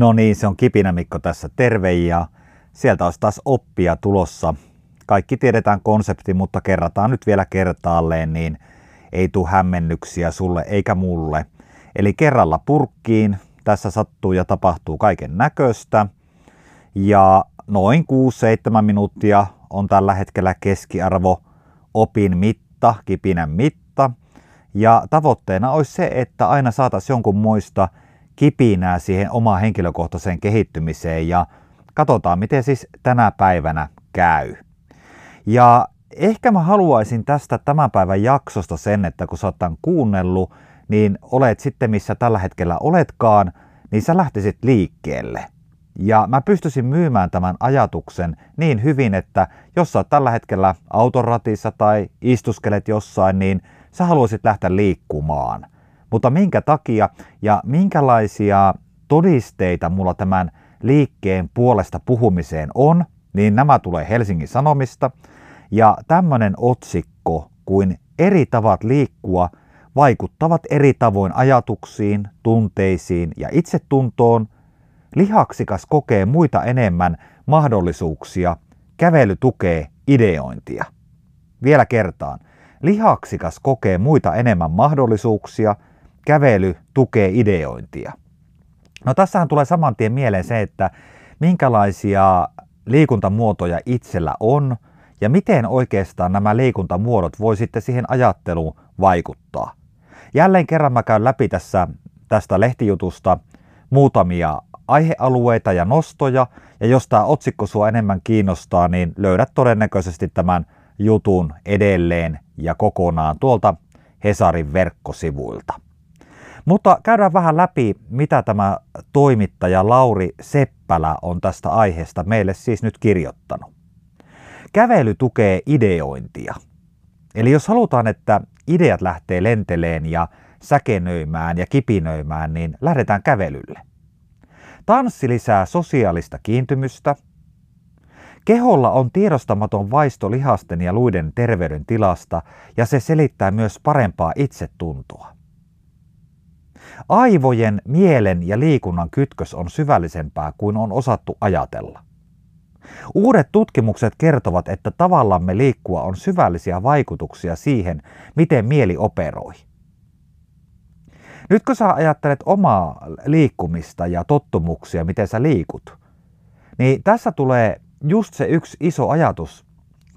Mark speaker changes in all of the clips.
Speaker 1: No niin, se on Kipinä Mikko tässä, terve ja sieltä olisi taas oppia tulossa. Kaikki tiedetään konsepti, mutta kerrataan nyt vielä kertaalleen, niin ei tule hämmennyksiä sulle eikä mulle. Eli kerralla purkkiin, tässä sattuu ja tapahtuu kaiken näköistä. Ja noin 6-7 minuuttia on tällä hetkellä keskiarvo opin mitta, kipinän mitta. Ja tavoitteena olisi se, että aina saataisiin jonkun muista kipinää siihen omaan henkilökohtaiseen kehittymiseen ja katsotaan, miten siis tänä päivänä käy. Ja ehkä mä haluaisin tästä tämän päivän jaksosta sen, että kun sä oot tämän kuunnellut, niin olet sitten missä tällä hetkellä oletkaan, niin sä lähtisit liikkeelle. Ja mä pystyisin myymään tämän ajatuksen niin hyvin, että jos sä oot tällä hetkellä autoratissa tai istuskelet jossain, niin sä haluaisit lähteä liikkumaan – mutta minkä takia ja minkälaisia todisteita mulla tämän liikkeen puolesta puhumiseen on, niin nämä tulee Helsingin Sanomista. Ja tämmöinen otsikko kuin eri tavat liikkua vaikuttavat eri tavoin ajatuksiin, tunteisiin ja itsetuntoon. Lihaksikas kokee muita enemmän mahdollisuuksia. Kävely tukee ideointia. Vielä kertaan. Lihaksikas kokee muita enemmän mahdollisuuksia – kävely tukee ideointia. No tässähän tulee saman tien mieleen se, että minkälaisia liikuntamuotoja itsellä on ja miten oikeastaan nämä liikuntamuodot voi sitten siihen ajatteluun vaikuttaa. Jälleen kerran mä käyn läpi tässä tästä lehtijutusta muutamia aihealueita ja nostoja, ja jos tämä otsikko sua enemmän kiinnostaa, niin löydät todennäköisesti tämän jutun edelleen ja kokonaan tuolta Hesarin verkkosivuilta. Mutta käydään vähän läpi, mitä tämä toimittaja Lauri Seppälä on tästä aiheesta meille siis nyt kirjoittanut. Kävely tukee ideointia. Eli jos halutaan, että ideat lähtee lenteleen ja säkenöimään ja kipinöimään, niin lähdetään kävelylle. Tanssi lisää sosiaalista kiintymystä. Keholla on tiedostamaton vaisto lihasten ja luiden terveydentilasta ja se selittää myös parempaa itsetuntoa. Aivojen, mielen ja liikunnan kytkös on syvällisempää kuin on osattu ajatella. Uudet tutkimukset kertovat, että tavallamme liikkua on syvällisiä vaikutuksia siihen, miten mieli operoi. Nyt kun sä ajattelet omaa liikkumista ja tottumuksia, miten sä liikut, niin tässä tulee just se yksi iso ajatus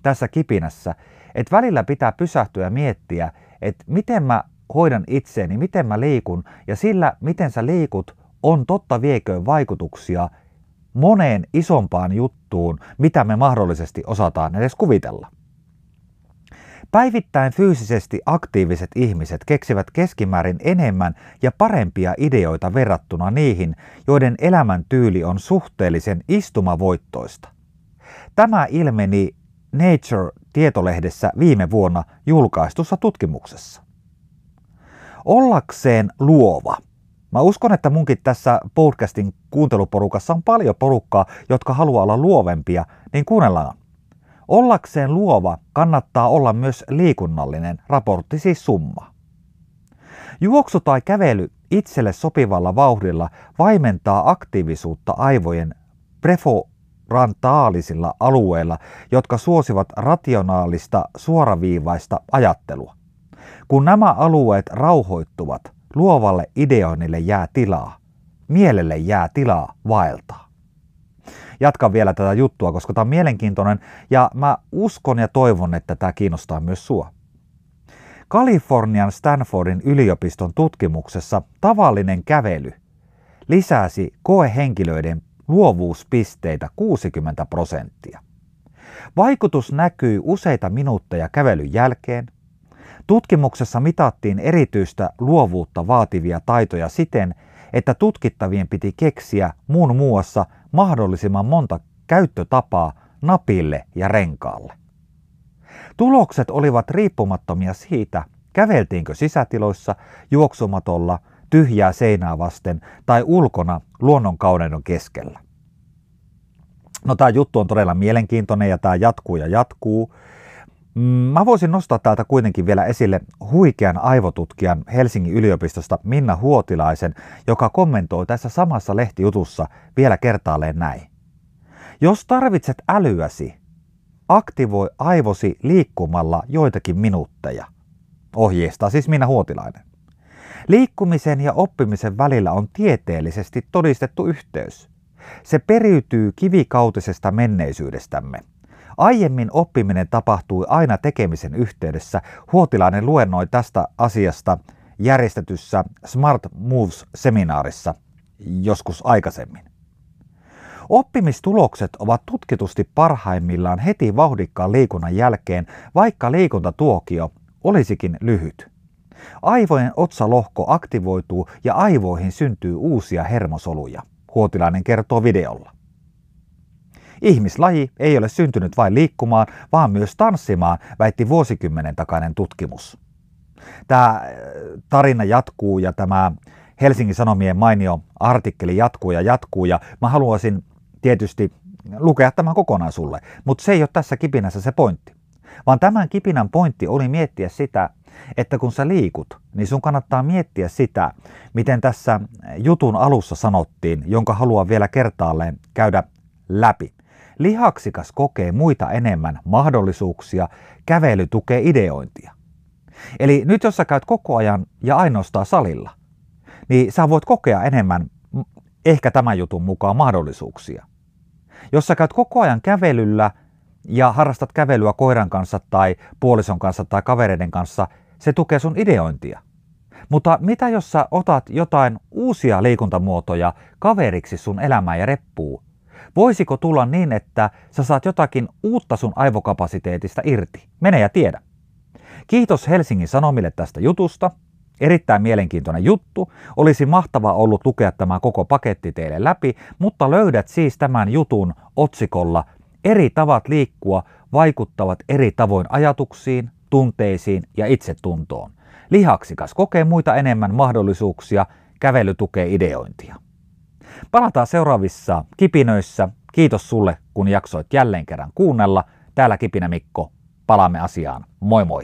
Speaker 1: tässä kipinässä, että välillä pitää pysähtyä ja miettiä, että miten mä hoidan itseäni, miten mä liikun ja sillä, miten sä liikut, on totta vieköön vaikutuksia moneen isompaan juttuun, mitä me mahdollisesti osataan edes kuvitella. Päivittäin fyysisesti aktiiviset ihmiset keksivät keskimäärin enemmän ja parempia ideoita verrattuna niihin, joiden elämäntyyli on suhteellisen istumavoittoista. Tämä ilmeni Nature-tietolehdessä viime vuonna julkaistussa tutkimuksessa ollakseen luova. Mä uskon, että munkin tässä podcastin kuunteluporukassa on paljon porukkaa, jotka haluaa olla luovempia, niin kuunnellaan. Ollakseen luova kannattaa olla myös liikunnallinen, raportti siis summa. Juoksu tai kävely itselle sopivalla vauhdilla vaimentaa aktiivisuutta aivojen preforantaalisilla alueilla, jotka suosivat rationaalista suoraviivaista ajattelua. Kun nämä alueet rauhoittuvat, luovalle ideoinnille jää tilaa, mielelle jää tilaa vaeltaa. Jatkan vielä tätä juttua, koska tämä on mielenkiintoinen ja mä uskon ja toivon, että tämä kiinnostaa myös sua. Kalifornian Stanfordin yliopiston tutkimuksessa tavallinen kävely lisäsi koehenkilöiden luovuuspisteitä 60 prosenttia. Vaikutus näkyy useita minuutteja kävelyn jälkeen, Tutkimuksessa mitattiin erityistä luovuutta vaativia taitoja siten, että tutkittavien piti keksiä muun muassa mahdollisimman monta käyttötapaa napille ja renkaalle. Tulokset olivat riippumattomia siitä, käveltiinkö sisätiloissa, juoksumatolla, tyhjää seinää vasten tai ulkona luonnonkauneuden keskellä. No tämä juttu on todella mielenkiintoinen ja tämä jatkuu ja jatkuu. Mm, mä voisin nostaa täältä kuitenkin vielä esille huikean aivotutkijan Helsingin yliopistosta Minna Huotilaisen, joka kommentoi tässä samassa lehtijutussa vielä kertaalleen näin. Jos tarvitset älyäsi, aktivoi aivosi liikkumalla joitakin minuutteja. Ohjeistaa siis Minna Huotilainen. Liikkumisen ja oppimisen välillä on tieteellisesti todistettu yhteys. Se periytyy kivikautisesta menneisyydestämme – Aiemmin oppiminen tapahtui aina tekemisen yhteydessä. Huotilainen luennoi tästä asiasta järjestetyssä Smart Moves-seminaarissa joskus aikaisemmin. Oppimistulokset ovat tutkitusti parhaimmillaan heti vauhdikkaan liikunnan jälkeen, vaikka liikuntatuokio olisikin lyhyt. Aivojen otsalohko aktivoituu ja aivoihin syntyy uusia hermosoluja, Huotilainen kertoo videolla. Ihmislaji ei ole syntynyt vain liikkumaan, vaan myös tanssimaan, väitti vuosikymmenen takainen tutkimus. Tämä äh, tarina jatkuu ja tämä Helsingin Sanomien mainio artikkeli jatkuu ja jatkuu ja mä haluaisin tietysti lukea tämän kokonaan sulle, mutta se ei ole tässä kipinässä se pointti. Vaan tämän kipinän pointti oli miettiä sitä, että kun sä liikut, niin sun kannattaa miettiä sitä, miten tässä jutun alussa sanottiin, jonka haluan vielä kertaalleen käydä läpi. Lihaksikas kokee muita enemmän mahdollisuuksia, kävely tukee ideointia. Eli nyt jos sä käyt koko ajan ja ainoastaan salilla, niin sä voit kokea enemmän ehkä tämän jutun mukaan mahdollisuuksia. Jos sä käyt koko ajan kävelyllä ja harrastat kävelyä koiran kanssa tai puolison kanssa tai kavereiden kanssa, se tukee sun ideointia. Mutta mitä jos sä otat jotain uusia liikuntamuotoja kaveriksi sun elämään ja reppuu, Voisiko tulla niin, että sä saat jotakin uutta sun aivokapasiteetista irti? Mene ja tiedä. Kiitos Helsingin Sanomille tästä jutusta. Erittäin mielenkiintoinen juttu. Olisi mahtava ollut lukea tämä koko paketti teille läpi, mutta löydät siis tämän jutun otsikolla Eri tavat liikkua vaikuttavat eri tavoin ajatuksiin, tunteisiin ja itsetuntoon. Lihaksikas kokee muita enemmän mahdollisuuksia, kävely tukee ideointia. Palataan seuraavissa kipinöissä. Kiitos sulle, kun jaksoit jälleen kerran kuunnella. Täällä Kipinä Mikko. Palaamme asiaan. Moi moi!